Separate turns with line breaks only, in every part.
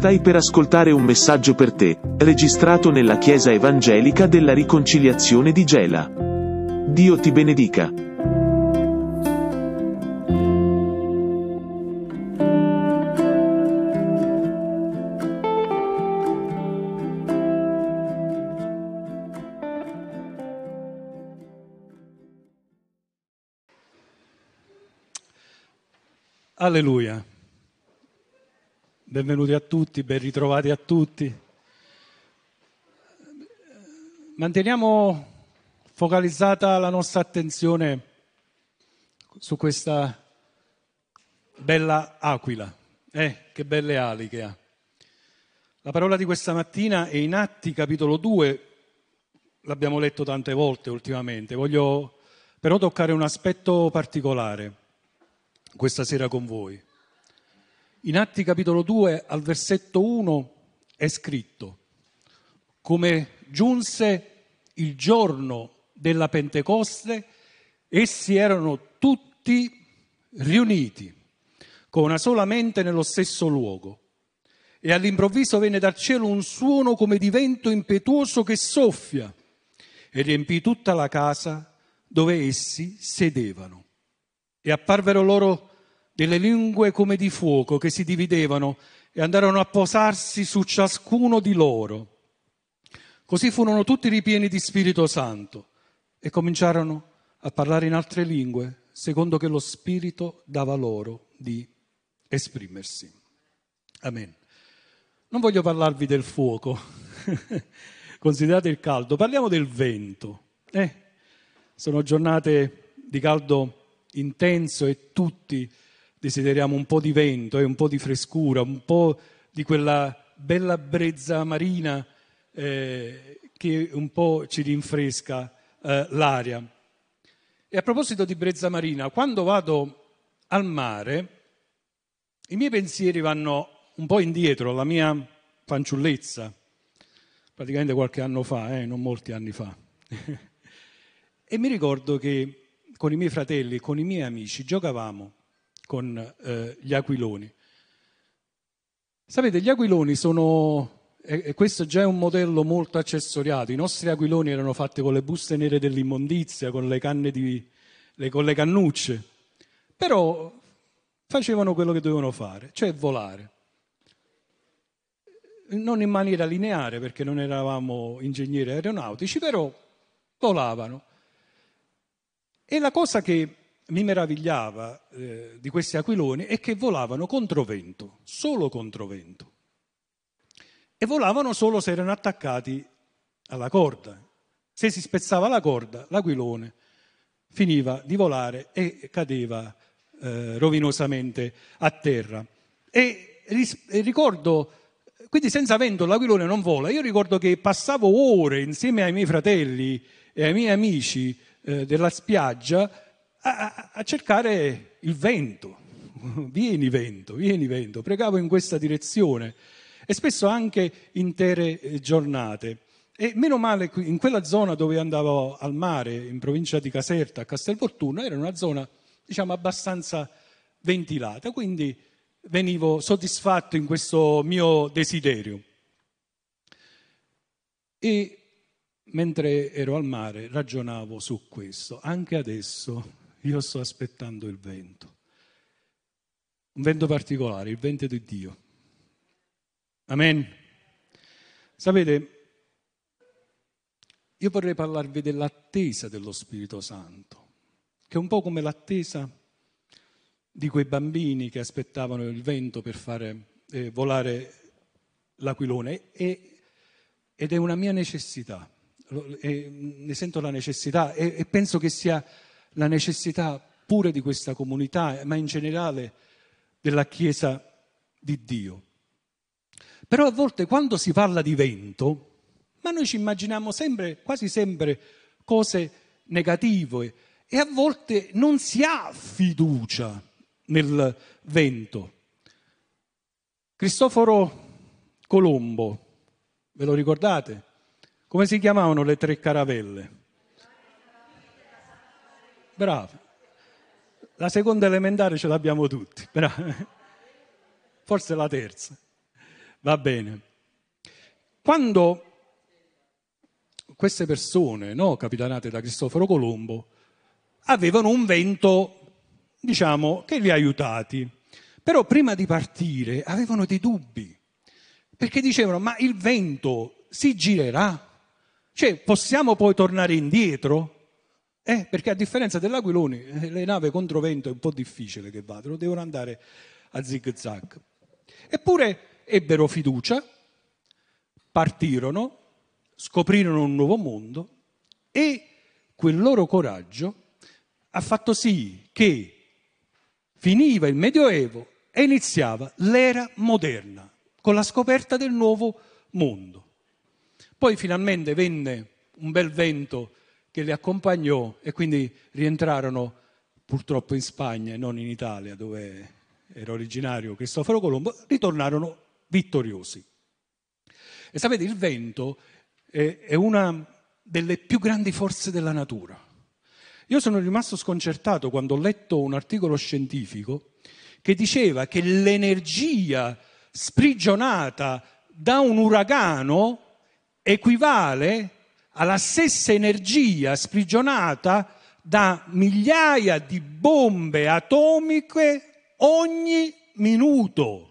Stai per ascoltare un messaggio per te, registrato nella Chiesa Evangelica della Riconciliazione di Gela. Dio ti benedica.
Alleluia. Benvenuti a tutti, ben ritrovati a tutti. Manteniamo focalizzata la nostra attenzione su questa bella aquila. Eh, che belle ali che ha. La parola di questa mattina è in Atti capitolo 2, l'abbiamo letto tante volte ultimamente, voglio però toccare un aspetto particolare questa sera con voi. In Atti capitolo 2 al versetto 1 è scritto come giunse il giorno della Pentecoste, essi erano tutti riuniti con una sola mente nello stesso luogo. E all'improvviso venne dal cielo un suono come di vento impetuoso che soffia e riempì tutta la casa dove essi sedevano. E apparvero loro delle lingue come di fuoco che si dividevano e andarono a posarsi su ciascuno di loro. Così furono tutti ripieni di Spirito Santo e cominciarono a parlare in altre lingue, secondo che lo Spirito dava loro di esprimersi. Amen. Non voglio parlarvi del fuoco, considerate il caldo, parliamo del vento. Eh, sono giornate di caldo intenso e tutti desideriamo un po' di vento e un po' di frescura, un po' di quella bella brezza marina eh, che un po' ci rinfresca eh, l'aria. E a proposito di brezza marina, quando vado al mare, i miei pensieri vanno un po' indietro, alla mia fanciullezza, praticamente qualche anno fa, eh, non molti anni fa. e mi ricordo che con i miei fratelli con i miei amici giocavamo con eh, gli aquiloni. Sapete, gli aquiloni sono, e questo già è un modello molto accessoriato, i nostri aquiloni erano fatti con le buste nere dell'immondizia, con le canne di, le, con le cannucce, però facevano quello che dovevano fare, cioè volare. Non in maniera lineare perché non eravamo ingegneri aeronautici, però volavano. E la cosa che mi meravigliava eh, di questi aquiloni è che volavano contro vento, solo contro vento. E volavano solo se erano attaccati alla corda. Se si spezzava la corda, l'aquilone finiva di volare e cadeva eh, rovinosamente a terra. E, e ricordo, quindi senza vento l'aquilone non vola. Io ricordo che passavo ore insieme ai miei fratelli e ai miei amici eh, della spiaggia a, a cercare il vento. Vieni vento, vieni vento. Pregavo in questa direzione e spesso anche intere eh, giornate. E meno male in quella zona dove andavo al mare, in provincia di Caserta, a Castelfortuna, era una zona, diciamo, abbastanza ventilata, quindi venivo soddisfatto in questo mio desiderio. E mentre ero al mare ragionavo su questo. Anche adesso io sto aspettando il vento. Un vento particolare, il vento di Dio. Amen. Sapete, io vorrei parlarvi dell'attesa dello Spirito Santo, che è un po' come l'attesa di quei bambini che aspettavano il vento per fare eh, volare l'aquilone e, ed è una mia necessità, e, ne sento la necessità e, e penso che sia la necessità pure di questa comunità, ma in generale della Chiesa di Dio. Però a volte quando si parla di vento, ma noi ci immaginiamo sempre, quasi sempre, cose negative e a volte non si ha fiducia nel vento. Cristoforo Colombo, ve lo ricordate? Come si chiamavano le tre caravelle? Bravo. La seconda elementare ce l'abbiamo tutti. Bravo. Forse la terza. Va bene. Quando queste persone, no, capitanate da Cristoforo Colombo, avevano un vento, diciamo, che li ha aiutati. Però prima di partire avevano dei dubbi, perché dicevano, ma il vento si girerà? Cioè, possiamo poi tornare indietro? Eh, perché a differenza dell'Aquiloni, eh, le navi contro vento è un po' difficile che vadano, devono andare a zig zag. Eppure ebbero fiducia, partirono, scoprirono un nuovo mondo e quel loro coraggio ha fatto sì che finiva il Medioevo e iniziava l'era moderna con la scoperta del nuovo mondo. Poi finalmente venne un bel vento che li accompagnò e quindi rientrarono purtroppo in Spagna e non in Italia dove era originario Cristoforo Colombo, ritornarono vittoriosi. E sapete, il vento è una delle più grandi forze della natura. Io sono rimasto sconcertato quando ho letto un articolo scientifico che diceva che l'energia sprigionata da un uragano equivale alla stessa energia sprigionata da migliaia di bombe atomiche ogni minuto.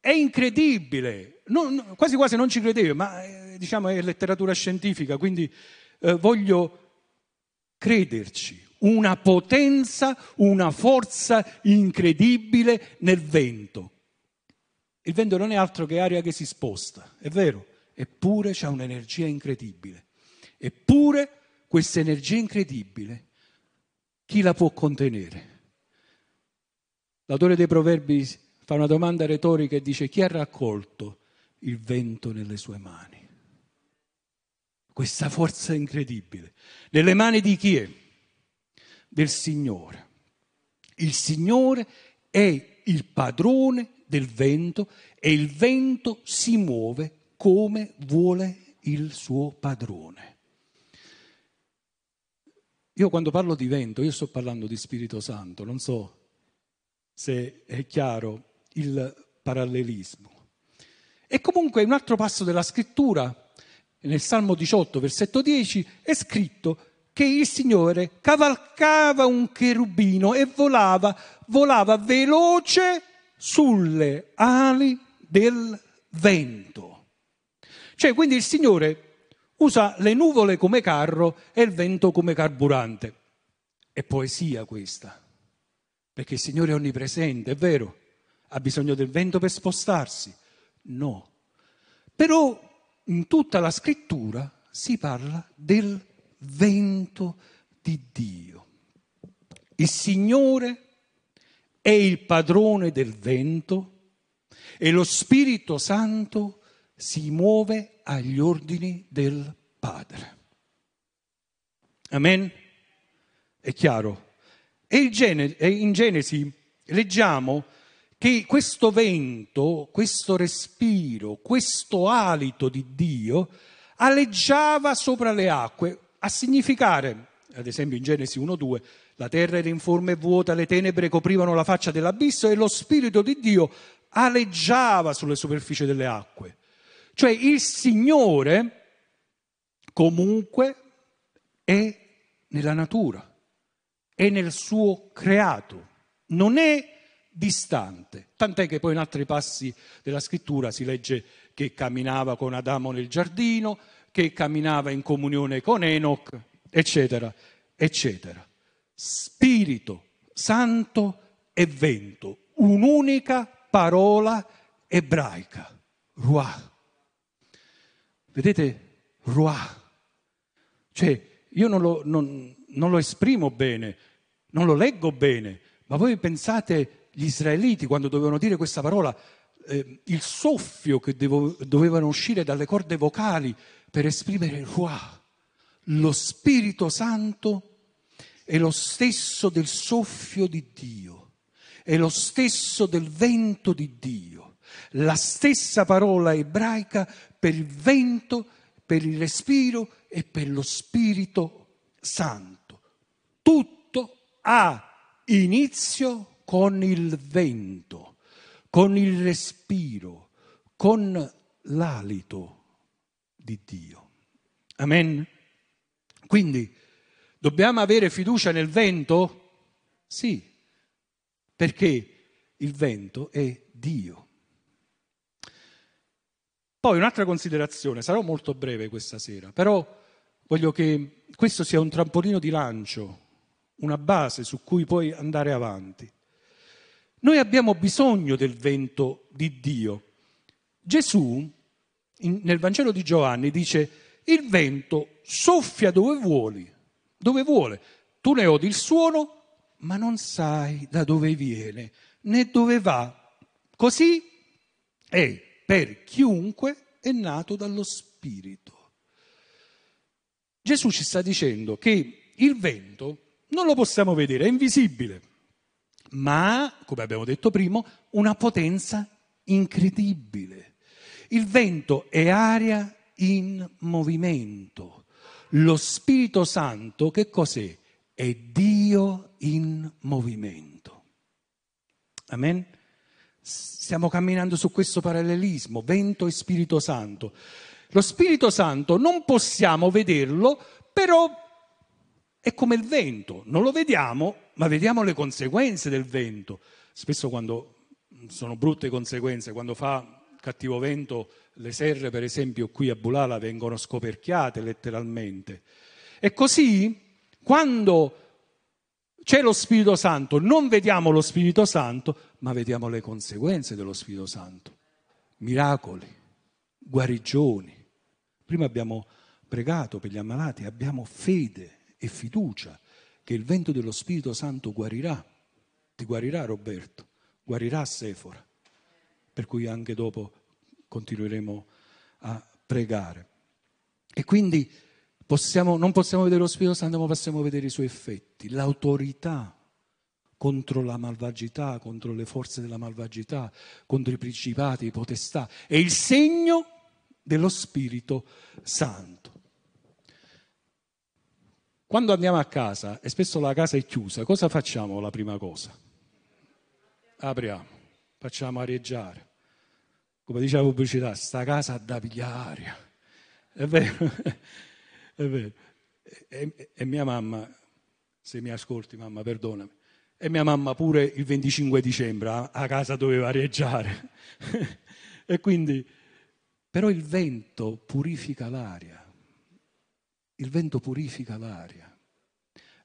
È incredibile, non, quasi quasi non ci credevo, ma eh, diciamo è letteratura scientifica, quindi eh, voglio crederci. Una potenza, una forza incredibile nel vento. Il vento non è altro che aria che si sposta, è vero, eppure c'è un'energia incredibile. Eppure questa energia incredibile, chi la può contenere? L'autore dei proverbi fa una domanda retorica e dice chi ha raccolto il vento nelle sue mani? Questa forza incredibile. Nelle mani di chi è? Del Signore. Il Signore è il padrone del vento e il vento si muove come vuole il suo padrone. Io quando parlo di vento, io sto parlando di Spirito Santo, non so se è chiaro il parallelismo. E comunque in un altro passo della scrittura, nel Salmo 18, versetto 10, è scritto che il Signore cavalcava un cherubino e volava, volava veloce sulle ali del vento. Cioè, quindi il Signore usa le nuvole come carro e il vento come carburante. È poesia questa, perché il Signore è onnipresente, è vero? Ha bisogno del vento per spostarsi? No. Però in tutta la scrittura si parla del vento di Dio. Il Signore è il padrone del vento e lo Spirito Santo si muove agli ordini del Padre. Amen? È chiaro? E in Genesi leggiamo che questo vento, questo respiro, questo alito di Dio aleggiava sopra le acque, a significare, ad esempio in Genesi 1-2, la terra era informe e vuota, le tenebre coprivano la faccia dell'abisso e lo Spirito di Dio aleggiava sulle superfici delle acque. Cioè il Signore comunque è nella natura, è nel suo creato, non è distante. Tant'è che poi in altri passi della scrittura si legge che camminava con Adamo nel giardino, che camminava in comunione con Enoch, eccetera, eccetera. Spirito Santo e vento, un'unica parola ebraica, ruah. Vedete, ruah. Cioè, io non lo, non, non lo esprimo bene, non lo leggo bene, ma voi pensate gli israeliti quando dovevano dire questa parola, eh, il soffio che devo, dovevano uscire dalle corde vocali per esprimere Ruah, lo Spirito Santo è lo stesso del soffio di Dio, è lo stesso del vento di Dio, la stessa parola ebraica per il vento, per il respiro e per lo Spirito Santo. Tutto ha inizio con il vento, con il respiro, con l'alito di Dio. Amen. Quindi dobbiamo avere fiducia nel vento? Sì, perché il vento è Dio. Poi un'altra considerazione, sarò molto breve questa sera, però voglio che questo sia un trampolino di lancio, una base su cui puoi andare avanti. Noi abbiamo bisogno del vento di Dio. Gesù in, nel Vangelo di Giovanni dice il vento soffia dove vuole, dove vuole. Tu ne odi il suono, ma non sai da dove viene né dove va. Così è per chiunque è nato dallo Spirito. Gesù ci sta dicendo che il vento non lo possiamo vedere, è invisibile, ma, come abbiamo detto prima, una potenza incredibile. Il vento è aria in movimento. Lo Spirito Santo che cos'è? È Dio in movimento. Amen? Stiamo camminando su questo parallelismo, vento e Spirito Santo. Lo Spirito Santo non possiamo vederlo, però è come il vento, non lo vediamo, ma vediamo le conseguenze del vento. Spesso quando sono brutte conseguenze, quando fa cattivo vento, le serre per esempio qui a Bulala vengono scoperchiate letteralmente. E così quando c'è lo Spirito Santo, non vediamo lo Spirito Santo, ma vediamo le conseguenze dello Spirito Santo. Miracoli, guarigioni. Prima abbiamo pregato per gli ammalati, abbiamo fede e fiducia che il vento dello Spirito Santo guarirà. Ti guarirà Roberto, guarirà Sefora. Per cui anche dopo continueremo a pregare. E quindi possiamo, non possiamo vedere lo Spirito Santo, ma possiamo vedere i suoi effetti, l'autorità contro la malvagità, contro le forze della malvagità, contro i principati, i potestà. È il segno dello Spirito Santo. Quando andiamo a casa, e spesso la casa è chiusa, cosa facciamo la prima cosa? Apriamo, facciamo areggiare. Come dice la pubblicità, sta casa da pigliare. È vero, è vero. E, e mia mamma, se mi ascolti mamma, perdonami, e mia mamma pure il 25 dicembre a, a casa doveva areggiare. e quindi, però il vento purifica l'aria. Il vento purifica l'aria,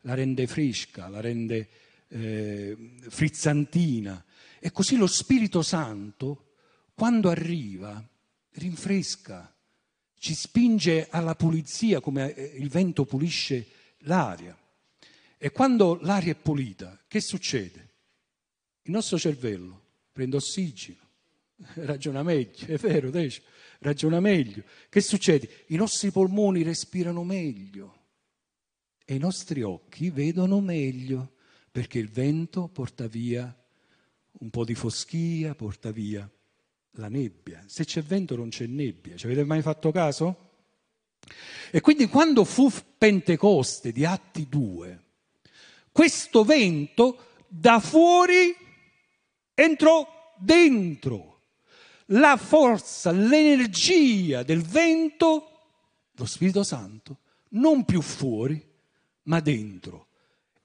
la rende fresca, la rende eh, frizzantina. E così lo Spirito Santo, quando arriva, rinfresca, ci spinge alla pulizia come eh, il vento pulisce l'aria. E quando l'aria è pulita, che succede? Il nostro cervello prende ossigeno, ragiona meglio, è vero, ragiona meglio. Che succede? I nostri polmoni respirano meglio e i nostri occhi vedono meglio perché il vento porta via un po' di foschia, porta via la nebbia. Se c'è vento non c'è nebbia. Ci avete mai fatto caso? E quindi quando fu Pentecoste di Atti 2, questo vento da fuori entrò dentro. La forza, l'energia del vento, lo Spirito Santo, non più fuori, ma dentro.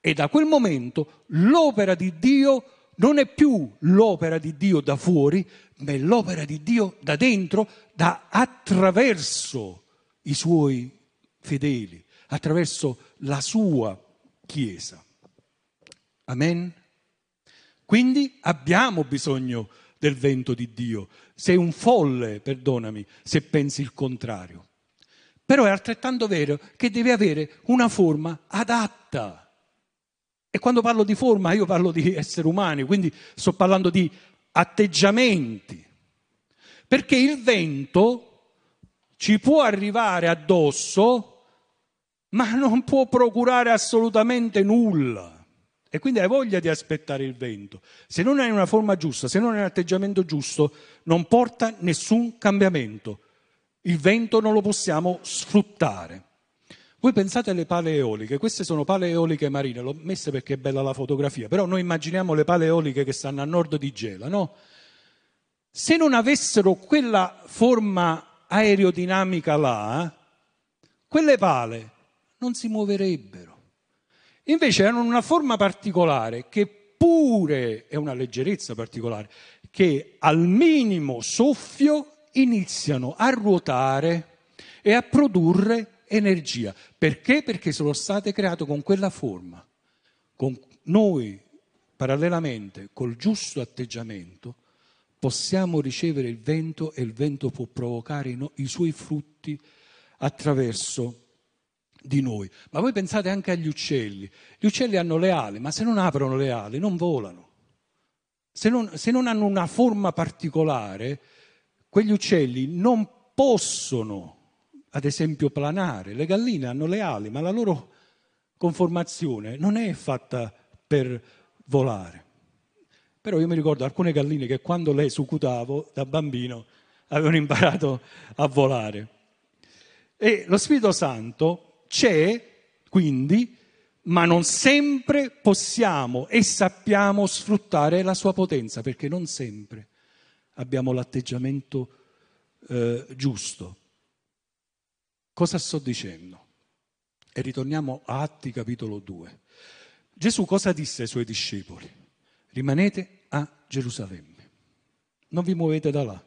E da quel momento l'opera di Dio non è più l'opera di Dio da fuori, ma è l'opera di Dio da dentro, da attraverso i suoi fedeli, attraverso la sua Chiesa. Amen? Quindi abbiamo bisogno del vento di Dio. Sei un folle, perdonami, se pensi il contrario. Però è altrettanto vero che deve avere una forma adatta. E quando parlo di forma io parlo di esseri umani, quindi sto parlando di atteggiamenti. Perché il vento ci può arrivare addosso, ma non può procurare assolutamente nulla. E quindi hai voglia di aspettare il vento. Se non hai una forma giusta, se non hai un atteggiamento giusto, non porta nessun cambiamento. Il vento non lo possiamo sfruttare. Voi pensate alle pale eoliche, queste sono pale eoliche marine, l'ho messe perché è bella la fotografia, però noi immaginiamo le pale eoliche che stanno a nord di Gela, no? se non avessero quella forma aerodinamica là, quelle pale non si muoverebbero. Invece hanno una forma particolare che pure è una leggerezza particolare, che al minimo soffio iniziano a ruotare e a produrre energia. Perché? Perché sono state create con quella forma. Con noi, parallelamente, col giusto atteggiamento, possiamo ricevere il vento e il vento può provocare i suoi frutti attraverso di noi. Ma voi pensate anche agli uccelli. Gli uccelli hanno le ali, ma se non aprono le ali non volano. Se non, se non hanno una forma particolare, quegli uccelli non possono, ad esempio, planare. Le galline hanno le ali, ma la loro conformazione non è fatta per volare. Però io mi ricordo alcune galline che quando le sucutavo da bambino avevano imparato a volare. E lo Spirito Santo c'è, quindi, ma non sempre possiamo e sappiamo sfruttare la sua potenza, perché non sempre abbiamo l'atteggiamento eh, giusto. Cosa sto dicendo? E ritorniamo a Atti capitolo 2. Gesù cosa disse ai suoi discepoli? Rimanete a Gerusalemme, non vi muovete da là,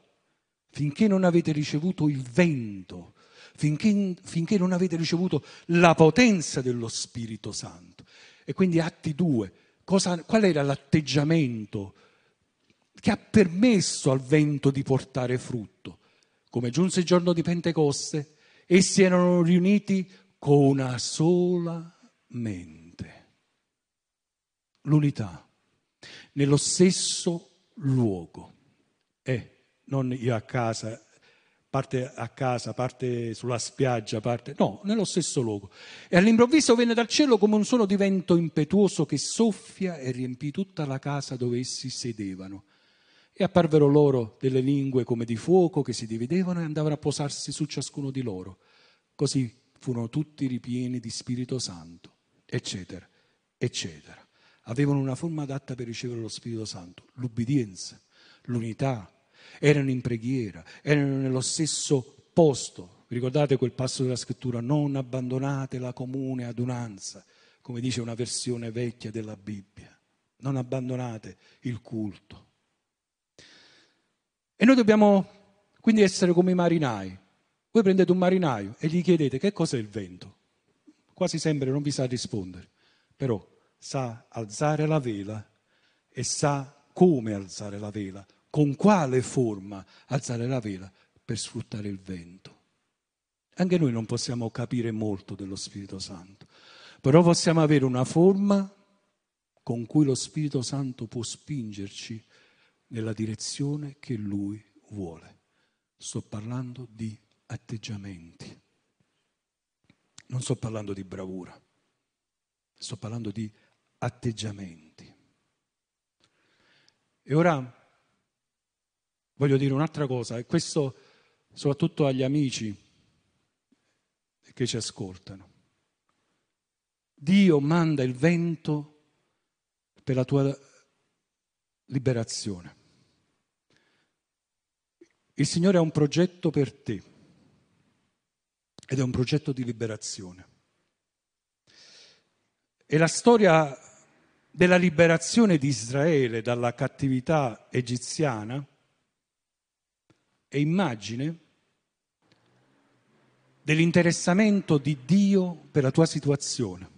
finché non avete ricevuto il vento, finché, finché non avete ricevuto la potenza dello Spirito Santo. E quindi Atti 2, cosa, qual era l'atteggiamento che ha permesso al vento di portare frutto? Come giunse il giorno di Pentecoste, essi erano riuniti con una sola mente l'unità, nello stesso luogo. Eh, non io a casa, parte a casa, parte sulla spiaggia, parte... No, nello stesso luogo. E all'improvviso venne dal cielo come un suono di vento impetuoso che soffia e riempì tutta la casa dove essi sedevano. E apparvero loro delle lingue come di fuoco che si dividevano e andavano a posarsi su ciascuno di loro. Così furono tutti ripieni di Spirito Santo, eccetera, eccetera avevano una forma adatta per ricevere lo Spirito Santo, l'ubbidienza, l'unità, erano in preghiera, erano nello stesso posto. Vi ricordate quel passo della scrittura? Non abbandonate la comune adunanza, come dice una versione vecchia della Bibbia. Non abbandonate il culto. E noi dobbiamo quindi essere come i marinai. Voi prendete un marinaio e gli chiedete che cos'è il vento. Quasi sempre non vi sa rispondere, però sa alzare la vela e sa come alzare la vela, con quale forma alzare la vela per sfruttare il vento. Anche noi non possiamo capire molto dello Spirito Santo, però possiamo avere una forma con cui lo Spirito Santo può spingerci nella direzione che Lui vuole. Sto parlando di atteggiamenti, non sto parlando di bravura, sto parlando di atteggiamenti. E ora voglio dire un'altra cosa, e questo soprattutto agli amici che ci ascoltano. Dio manda il vento per la tua liberazione. Il Signore ha un progetto per te ed è un progetto di liberazione. E la storia della liberazione di Israele dalla cattività egiziana è immagine dell'interessamento di Dio per la tua situazione,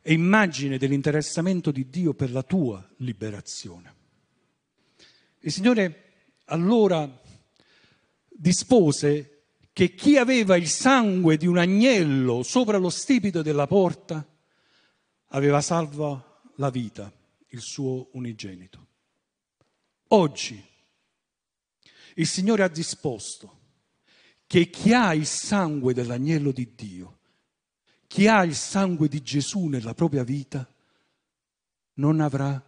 è immagine dell'interessamento di Dio per la tua liberazione. Il Signore allora dispose che chi aveva il sangue di un agnello sopra lo stipito della porta aveva salva la vita, il suo unigenito. Oggi il Signore ha disposto che chi ha il sangue dell'agnello di Dio, chi ha il sangue di Gesù nella propria vita, non avrà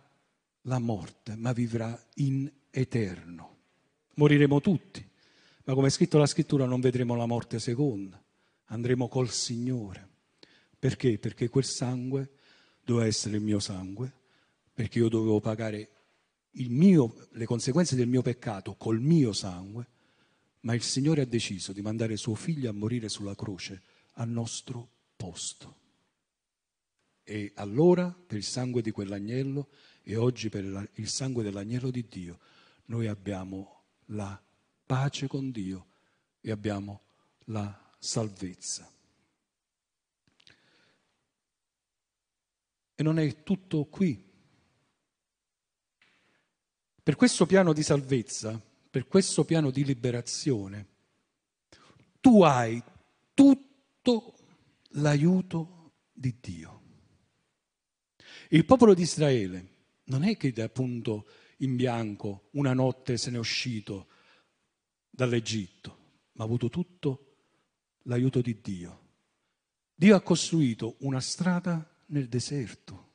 la morte, ma vivrà in eterno. Moriremo tutti, ma come è scritto la scrittura non vedremo la morte seconda, andremo col Signore. Perché? Perché quel sangue doveva essere il mio sangue, perché io dovevo pagare mio, le conseguenze del mio peccato col mio sangue, ma il Signore ha deciso di mandare suo figlio a morire sulla croce al nostro posto. E allora, per il sangue di quell'agnello e oggi per il sangue dell'agnello di Dio, noi abbiamo la pace con Dio e abbiamo la salvezza. E non è tutto qui. Per questo piano di salvezza, per questo piano di liberazione, tu hai tutto l'aiuto di Dio. Il popolo di Israele non è che da appunto in bianco una notte se n'è uscito dall'Egitto, ma ha avuto tutto l'aiuto di Dio. Dio ha costruito una strada nel deserto.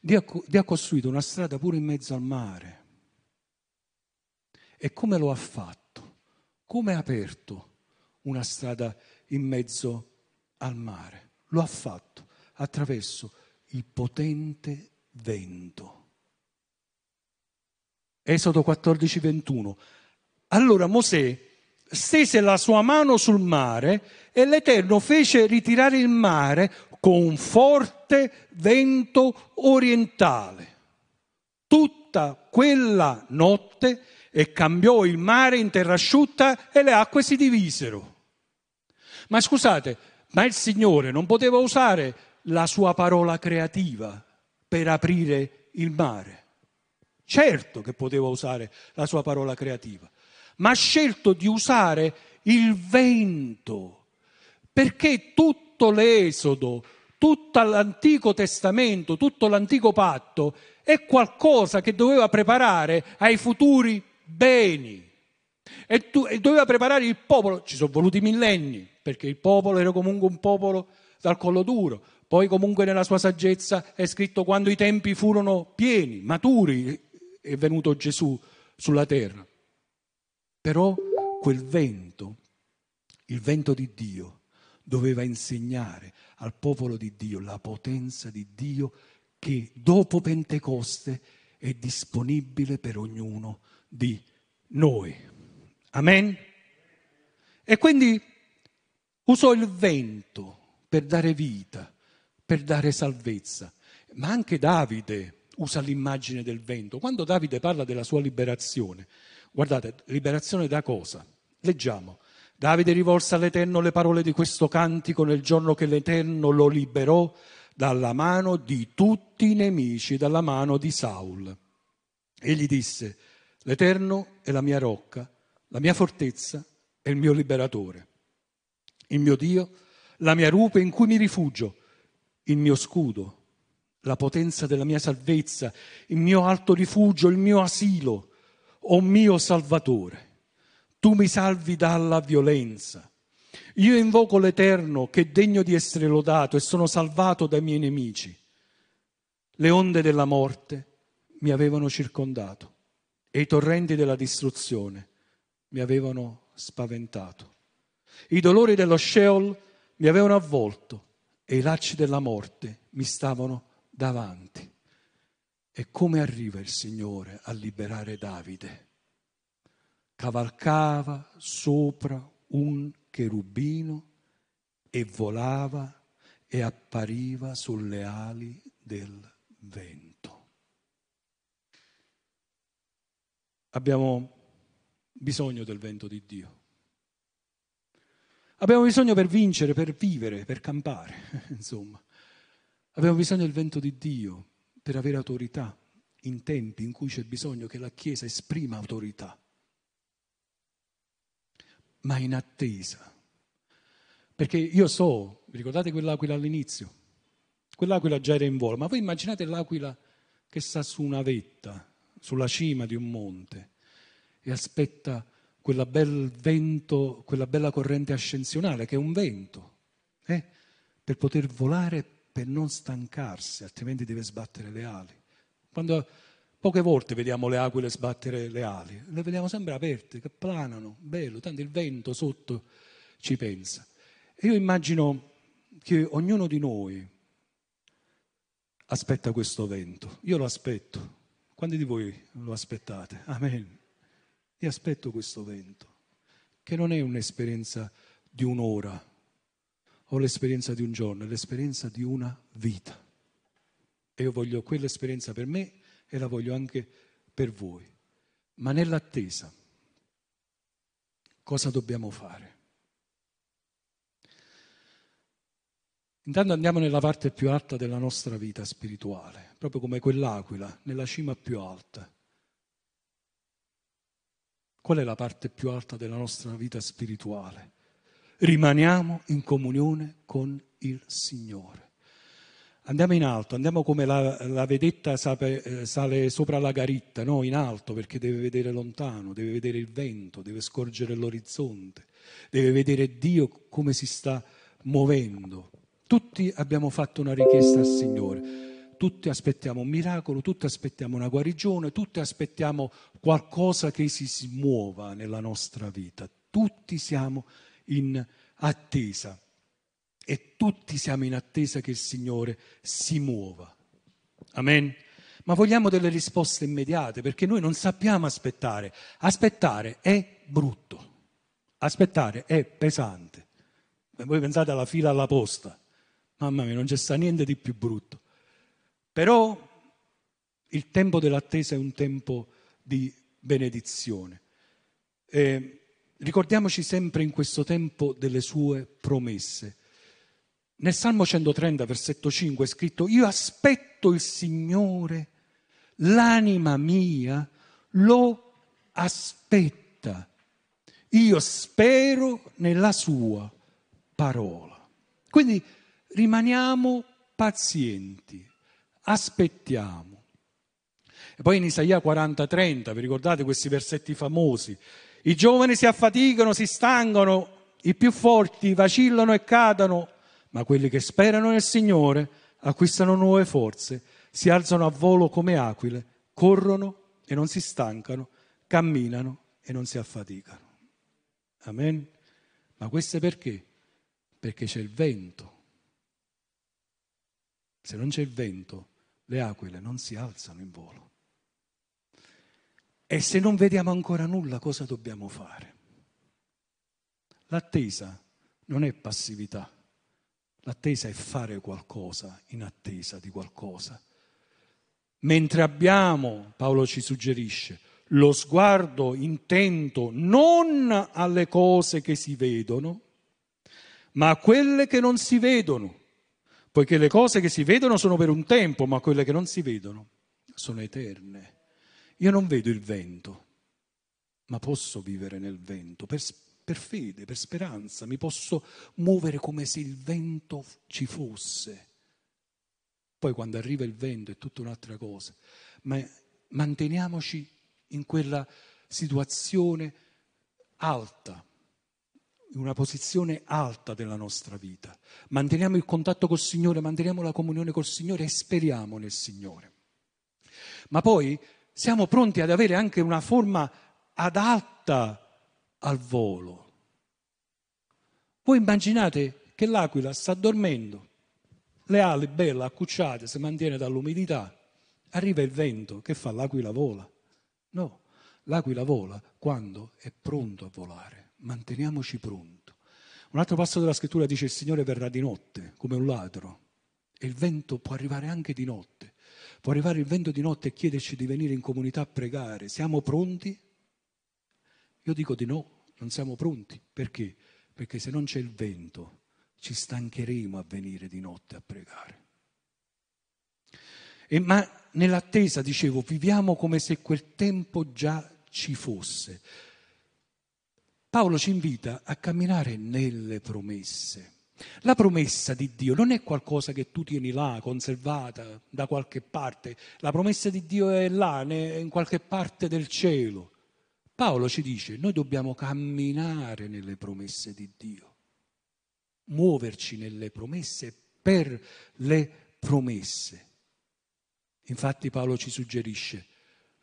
Dio ha costruito una strada pure in mezzo al mare. E come lo ha fatto? Come ha aperto una strada in mezzo al mare? Lo ha fatto attraverso il potente vento. Esodo 14, 21. Allora Mosè stese la sua mano sul mare e l'Eterno fece ritirare il mare con un forte vento orientale. Tutta quella notte e cambiò il mare in terra asciutta e le acque si divisero. Ma scusate, ma il Signore non poteva usare la sua parola creativa per aprire il mare. Certo che poteva usare la sua parola creativa, ma ha scelto di usare il vento, perché tutto l'Esodo, tutto l'Antico Testamento, tutto l'Antico Patto è qualcosa che doveva preparare ai futuri beni. E, tu, e doveva preparare il popolo, ci sono voluti millenni, perché il popolo era comunque un popolo dal collo duro. Poi comunque nella sua saggezza è scritto quando i tempi furono pieni, maturi, è venuto Gesù sulla terra. Però quel vento, il vento di Dio, doveva insegnare al popolo di Dio la potenza di Dio che dopo Pentecoste è disponibile per ognuno di noi. Amen? E quindi usò il vento per dare vita, per dare salvezza. Ma anche Davide usa l'immagine del vento. Quando Davide parla della sua liberazione, guardate, liberazione da cosa? Leggiamo. Davide rivolse all'Eterno le parole di questo cantico nel giorno che l'Eterno lo liberò dalla mano di tutti i nemici, dalla mano di Saul. Egli disse, l'Eterno è la mia rocca, la mia fortezza e il mio liberatore. Il mio Dio, la mia rupe in cui mi rifugio, il mio scudo la potenza della mia salvezza, il mio alto rifugio, il mio asilo, o mio Salvatore. Tu mi salvi dalla violenza. Io invoco l'Eterno che è degno di essere lodato e sono salvato dai miei nemici. Le onde della morte mi avevano circondato e i torrenti della distruzione mi avevano spaventato. I dolori dello Sheol mi avevano avvolto e i lacci della morte mi stavano davanti. E come arriva il Signore a liberare Davide? Cavalcava sopra un cherubino e volava e appariva sulle ali del vento. Abbiamo bisogno del vento di Dio. Abbiamo bisogno per vincere, per vivere, per campare, insomma. Abbiamo bisogno del vento di Dio per avere autorità in tempi in cui c'è bisogno che la Chiesa esprima autorità, ma in attesa. Perché io so, ricordate quell'aquila all'inizio? Quell'aquila già era in volo, ma voi immaginate l'aquila che sta su una vetta, sulla cima di un monte e aspetta quella bel vento, quella bella corrente ascensionale che è un vento, eh? per poter volare per non stancarsi, altrimenti deve sbattere le ali. Quando poche volte vediamo le aquile sbattere le ali, le vediamo sempre aperte, che planano, bello, tanto il vento sotto ci pensa. E io immagino che ognuno di noi aspetta questo vento, io lo aspetto. Quanti di voi lo aspettate? Amen. Io aspetto questo vento, che non è un'esperienza di un'ora o l'esperienza di un giorno, è l'esperienza di una vita. E io voglio quell'esperienza per me e la voglio anche per voi. Ma nell'attesa, cosa dobbiamo fare? Intanto andiamo nella parte più alta della nostra vita spirituale, proprio come quell'aquila, nella cima più alta. Qual è la parte più alta della nostra vita spirituale? Rimaniamo in comunione con il Signore. Andiamo in alto, andiamo come la, la vedetta sale, eh, sale, sopra la garitta, no? in alto perché deve vedere lontano, deve vedere il vento, deve scorgere l'orizzonte, deve vedere Dio come si sta muovendo. Tutti abbiamo fatto una richiesta al Signore, tutti aspettiamo un miracolo, tutti aspettiamo una guarigione, tutti aspettiamo qualcosa che si smuova nella nostra vita, tutti siamo in attesa e tutti siamo in attesa che il Signore si muova. Amen. Ma vogliamo delle risposte immediate perché noi non sappiamo aspettare. Aspettare è brutto, aspettare è pesante. Voi pensate alla fila alla posta. Mamma mia, non c'è sta niente di più brutto. Però il tempo dell'attesa è un tempo di benedizione. Eh, ricordiamoci sempre in questo tempo delle sue promesse. Nel Salmo 130, versetto 5 è scritto, io aspetto il Signore, l'anima mia lo aspetta, io spero nella sua parola. Quindi rimaniamo pazienti, aspettiamo. E poi in Isaia 40, 30, vi ricordate questi versetti famosi? I giovani si affaticano, si stancano, i più forti vacillano e cadono, ma quelli che sperano nel Signore acquistano nuove forze, si alzano a volo come aquile, corrono e non si stancano, camminano e non si affaticano. Amen. Ma questo è perché? Perché c'è il vento se non c'è il vento, le aquile non si alzano in volo. E se non vediamo ancora nulla, cosa dobbiamo fare? L'attesa non è passività, l'attesa è fare qualcosa in attesa di qualcosa. Mentre abbiamo, Paolo ci suggerisce, lo sguardo intento non alle cose che si vedono, ma a quelle che non si vedono poiché le cose che si vedono sono per un tempo, ma quelle che non si vedono sono eterne. Io non vedo il vento, ma posso vivere nel vento, per, per fede, per speranza, mi posso muovere come se il vento ci fosse. Poi quando arriva il vento è tutta un'altra cosa, ma manteniamoci in quella situazione alta, in una posizione alta della nostra vita. Manteniamo il contatto col Signore, manteniamo la comunione col Signore e speriamo nel Signore. Ma poi siamo pronti ad avere anche una forma adatta al volo. Voi immaginate che l'aquila sta dormendo, le ali belle accucciate, si mantiene dall'umidità, arriva il vento, che fa? L'aquila vola. No, l'aquila vola quando è pronto a volare manteniamoci pronto. Un altro passo della scrittura dice il Signore verrà di notte come un ladro e il vento può arrivare anche di notte. Può arrivare il vento di notte e chiederci di venire in comunità a pregare. Siamo pronti? Io dico di no, non siamo pronti. Perché? Perché se non c'è il vento ci stancheremo a venire di notte a pregare. E, ma nell'attesa, dicevo, viviamo come se quel tempo già ci fosse. Paolo ci invita a camminare nelle promesse. La promessa di Dio non è qualcosa che tu tieni là, conservata da qualche parte. La promessa di Dio è là, in qualche parte del cielo. Paolo ci dice, noi dobbiamo camminare nelle promesse di Dio, muoverci nelle promesse per le promesse. Infatti Paolo ci suggerisce,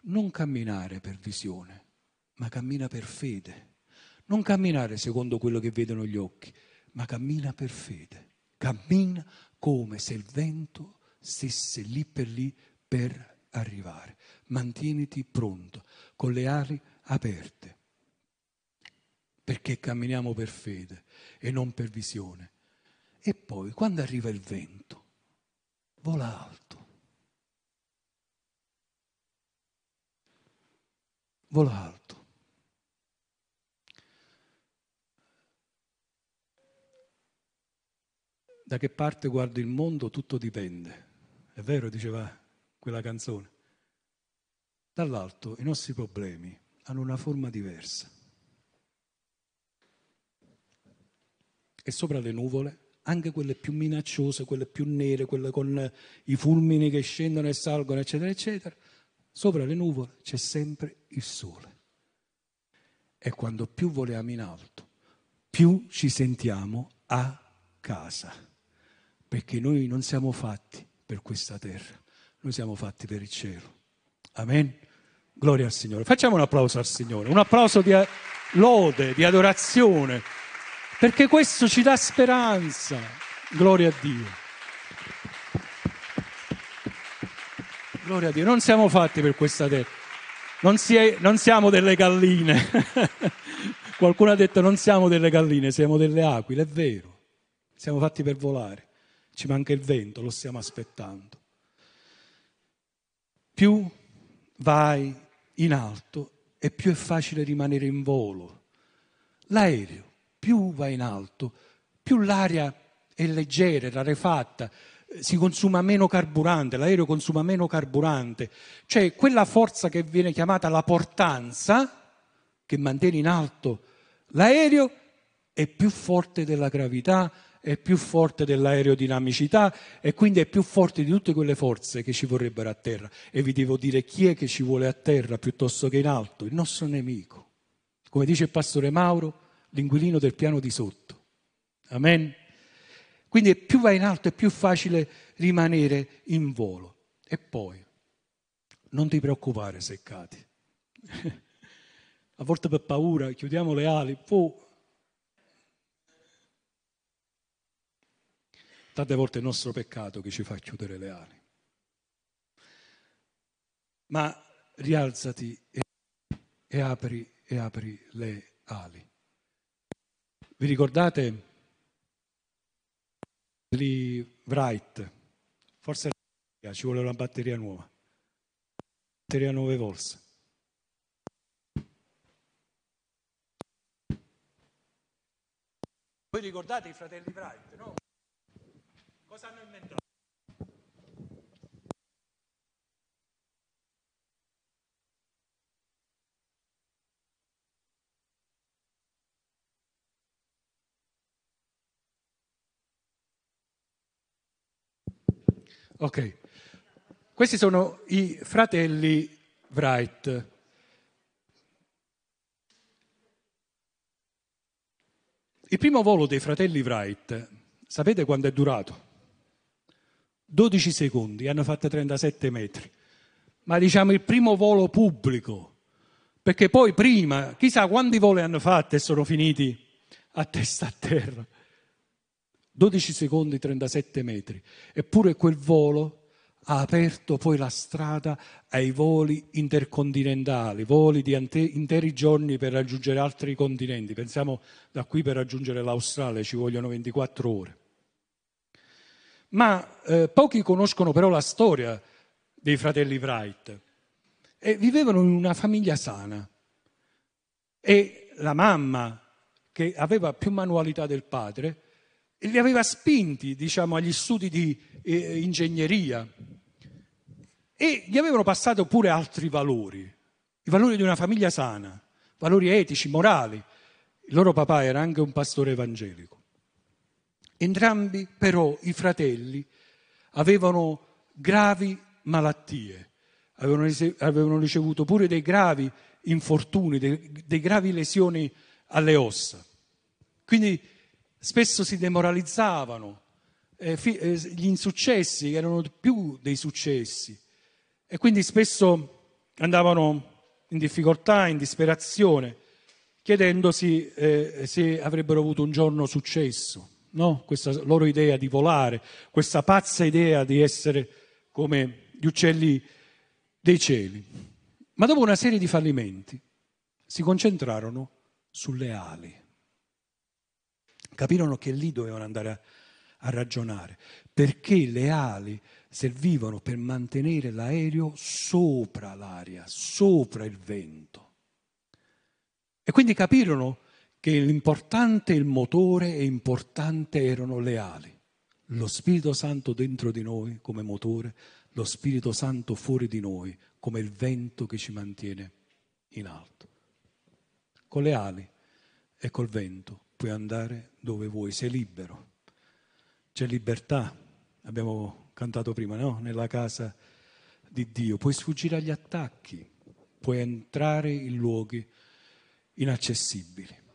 non camminare per visione, ma cammina per fede. Non camminare secondo quello che vedono gli occhi, ma cammina per fede. Cammina come se il vento stesse lì per lì per arrivare. Mantieniti pronto, con le ali aperte, perché camminiamo per fede e non per visione. E poi, quando arriva il vento, vola alto. Vola alto. Da che parte guardi il mondo tutto dipende. È vero, diceva quella canzone. Dall'alto i nostri problemi hanno una forma diversa. E sopra le nuvole, anche quelle più minacciose, quelle più nere, quelle con i fulmini che scendono e salgono, eccetera, eccetera, sopra le nuvole c'è sempre il sole. E quando più voliamo in alto, più ci sentiamo a casa, perché noi non siamo fatti per questa terra, noi siamo fatti per il cielo. Amen. Gloria al Signore. Facciamo un applauso al Signore, un applauso di lode, di adorazione, perché questo ci dà speranza. Gloria a Dio. Gloria a Dio. Non siamo fatti per questa terra. Non, è, non siamo delle galline. Qualcuno ha detto non siamo delle galline, siamo delle aquile. È vero. Siamo fatti per volare. Ci manca il vento, lo stiamo aspettando. Più vai in alto e più è facile rimanere in volo. L'aereo, più va in alto, più l'aria è leggera, rarefatta, si consuma meno carburante, l'aereo consuma meno carburante, cioè quella forza che viene chiamata la portanza, che mantiene in alto l'aereo, è più forte della gravità è più forte dell'aerodinamicità e quindi è più forte di tutte quelle forze che ci vorrebbero a terra. E vi devo dire chi è che ci vuole a terra piuttosto che in alto? Il nostro nemico. Come dice il pastore Mauro, l'inquilino del piano di sotto. Amen. Quindi più vai in alto è più facile rimanere in volo. E poi, non ti preoccupare se cadi. A volte per paura chiudiamo le ali, poi Tante volte è il nostro peccato che ci fa chiudere le ali. Ma rialzati e, e apri, e apri le ali. Vi ricordate lì Wright? Forse ci vuole una batteria nuova. Batteria 9 volts. Voi ricordate i fratelli Wright, no? Cosa hanno inventato? Ok, questi sono i fratelli Wright. Il primo volo dei fratelli Wright, sapete quando è durato? 12 secondi, hanno fatto 37 metri. Ma diciamo il primo volo pubblico, perché poi prima, chissà quanti voli hanno fatto e sono finiti a testa a terra. 12 secondi, 37 metri. Eppure quel volo ha aperto poi la strada ai voli intercontinentali, voli di ante- interi giorni per raggiungere altri continenti. Pensiamo da qui per raggiungere l'Australia ci vogliono 24 ore. Ma eh, pochi conoscono però la storia dei fratelli Wright. E vivevano in una famiglia sana. E la mamma, che aveva più manualità del padre, li aveva spinti, diciamo, agli studi di eh, ingegneria. E gli avevano passato pure altri valori, i valori di una famiglia sana, valori etici, morali. Il loro papà era anche un pastore evangelico. Entrambi però i fratelli avevano gravi malattie, avevano, ricevuto pure dei gravi infortuni, dei, dei gravi lesioni alle ossa. Quindi spesso si demoralizzavano, eh, eh, gli insuccessi erano più dei successi. E quindi spesso andavano in difficoltà, in disperazione, chiedendosi eh, se avrebbero avuto un giorno successo no? questa loro idea di volare, questa pazza idea di essere come gli uccelli dei cieli. Ma dopo una serie di fallimenti si concentrarono sulle ali. Capirono che lì dovevano andare a, a ragionare, perché le ali servivano per mantenere l'aereo sopra l'aria, sopra il vento. E quindi capirono che l'importante il motore e importante erano le ali. Lo Spirito Santo dentro di noi come motore, lo Spirito Santo fuori di noi come il vento che ci mantiene in alto. Con le ali e col vento puoi andare dove vuoi, sei libero. C'è libertà, abbiamo cantato prima, no? Nella casa di Dio. Puoi sfuggire agli attacchi, puoi entrare in luoghi inaccessibili.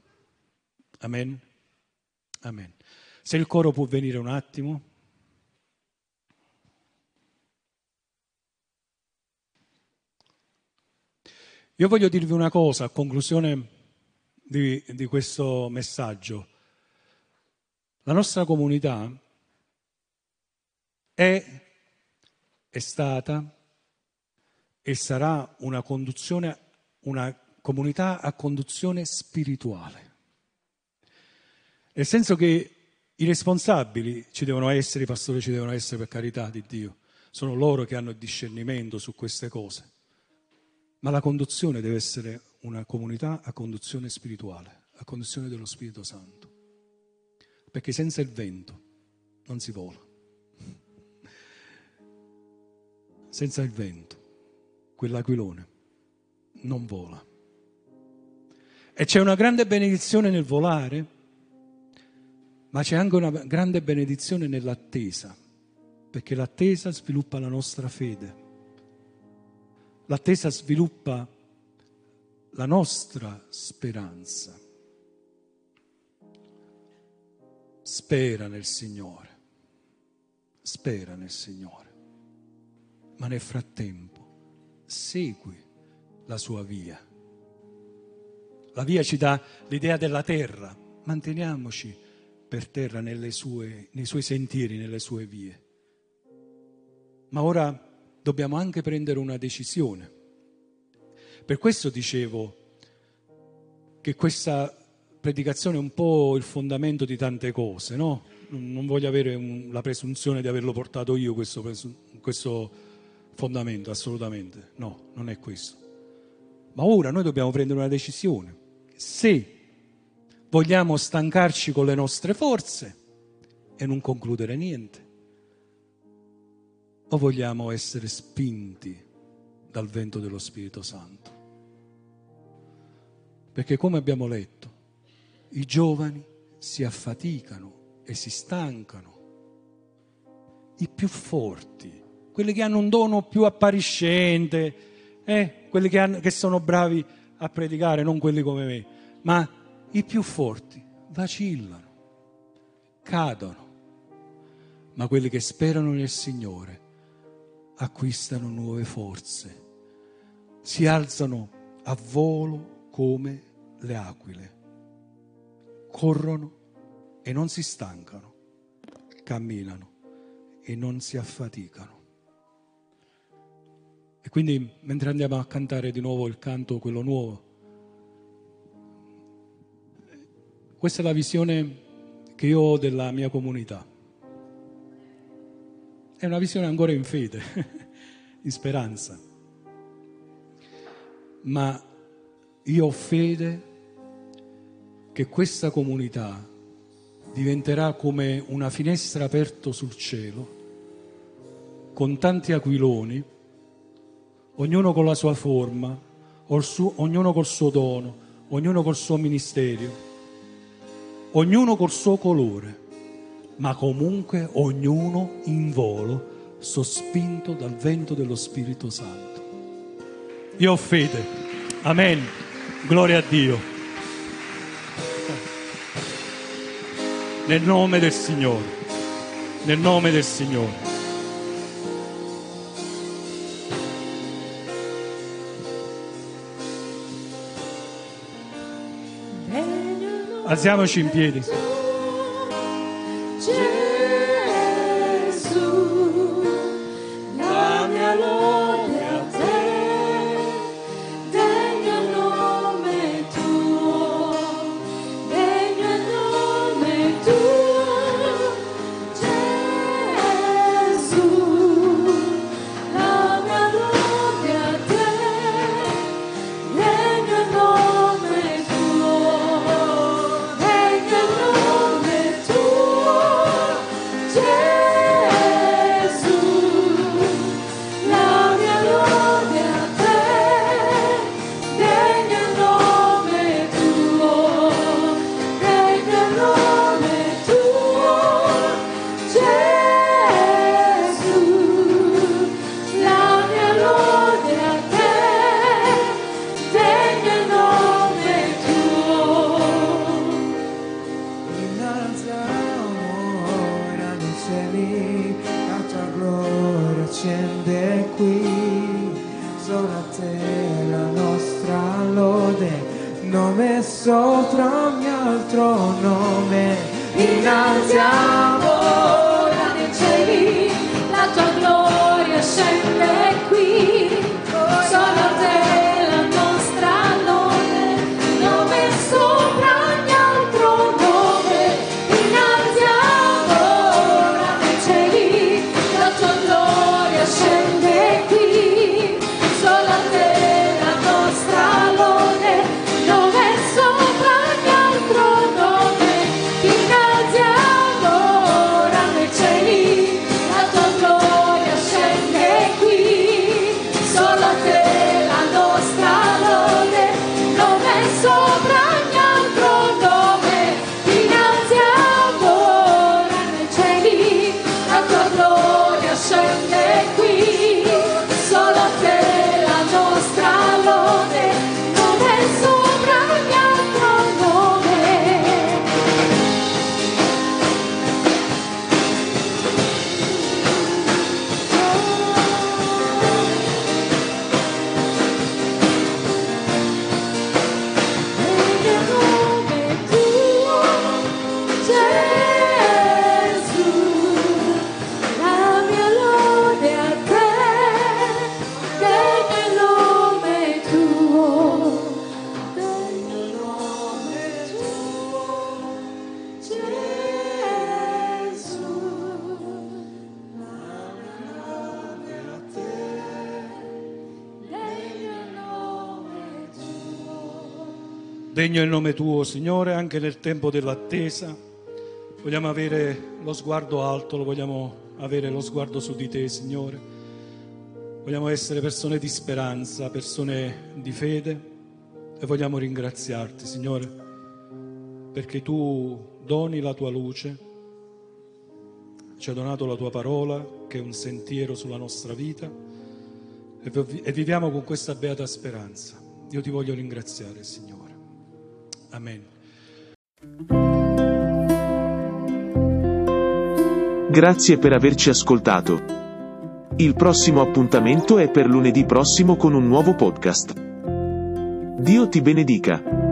Amen. Amen. Se il coro può venire un attimo. Io voglio dirvi una cosa a conclusione di, di questo messaggio. La nostra comunità è, è stata e sarà una, una comunità a conduzione spirituale. Nel senso che i responsabili ci devono essere, i pastori ci devono essere per carità di Dio, sono loro che hanno il discernimento su queste cose, ma la conduzione deve essere una comunità a conduzione spirituale, a conduzione dello Spirito Santo, perché senza il vento non si vola, senza il vento quell'aquilone non vola. E c'è una grande benedizione nel volare ma c'è anche una grande benedizione nell'attesa, perché l'attesa sviluppa la nostra fede. L'attesa sviluppa la nostra speranza. Spera nel Signore, spera nel Signore, ma nel frattempo segui la sua via. La via ci dà l'idea della terra, manteniamoci per terra sue, nei suoi sentieri, nelle sue vie. Ma ora dobbiamo anche prendere una decisione. Per questo dicevo che questa predicazione è un po' il fondamento di tante cose, no? Non voglio avere un, la presunzione di averlo portato io questo, questo fondamento, assolutamente. No, non è questo. Ma ora noi dobbiamo prendere una decisione. Se vogliamo stancarci con le nostre forze e non concludere niente? O vogliamo essere spinti dal vento dello Spirito Santo? Perché come abbiamo letto, i giovani si affaticano e si stancano. I più forti, quelli che hanno un dono più appariscente, eh, quelli che, hanno, che sono bravi a predicare, non quelli come me, ma i più forti vacillano, cadono, ma quelli che sperano nel Signore acquistano nuove forze, si alzano a volo come le aquile, corrono e non si stancano, camminano e non si affaticano. E quindi mentre andiamo a cantare di nuovo il canto, quello nuovo, Questa è la visione che io ho della mia comunità. È una visione ancora in fede, in speranza. Ma io ho fede che questa comunità diventerà come una finestra aperta sul cielo, con tanti aquiloni, ognuno con la sua forma, ognuno col suo dono, ognuno col suo ministero ognuno col suo colore, ma comunque ognuno in volo, sospinto dal vento dello Spirito Santo. Io ho fede. Amen. Gloria a Dio. Nel nome del Signore. Nel nome del Signore. Alziamoci in piedi.
Sopra ogni altro nome, innalziamo
Degno è il nome tuo, Signore, anche nel tempo dell'attesa. Vogliamo avere lo sguardo alto, lo vogliamo avere lo sguardo su di te, Signore. Vogliamo essere persone di speranza, persone di fede e vogliamo ringraziarti, Signore, perché tu doni la tua luce, ci hai donato la tua parola, che è un sentiero sulla nostra vita e vi- viviamo con questa beata speranza. Io ti voglio ringraziare, Signore. Amen.
Grazie per averci ascoltato. Il prossimo appuntamento è per lunedì prossimo con un nuovo podcast. Dio ti benedica.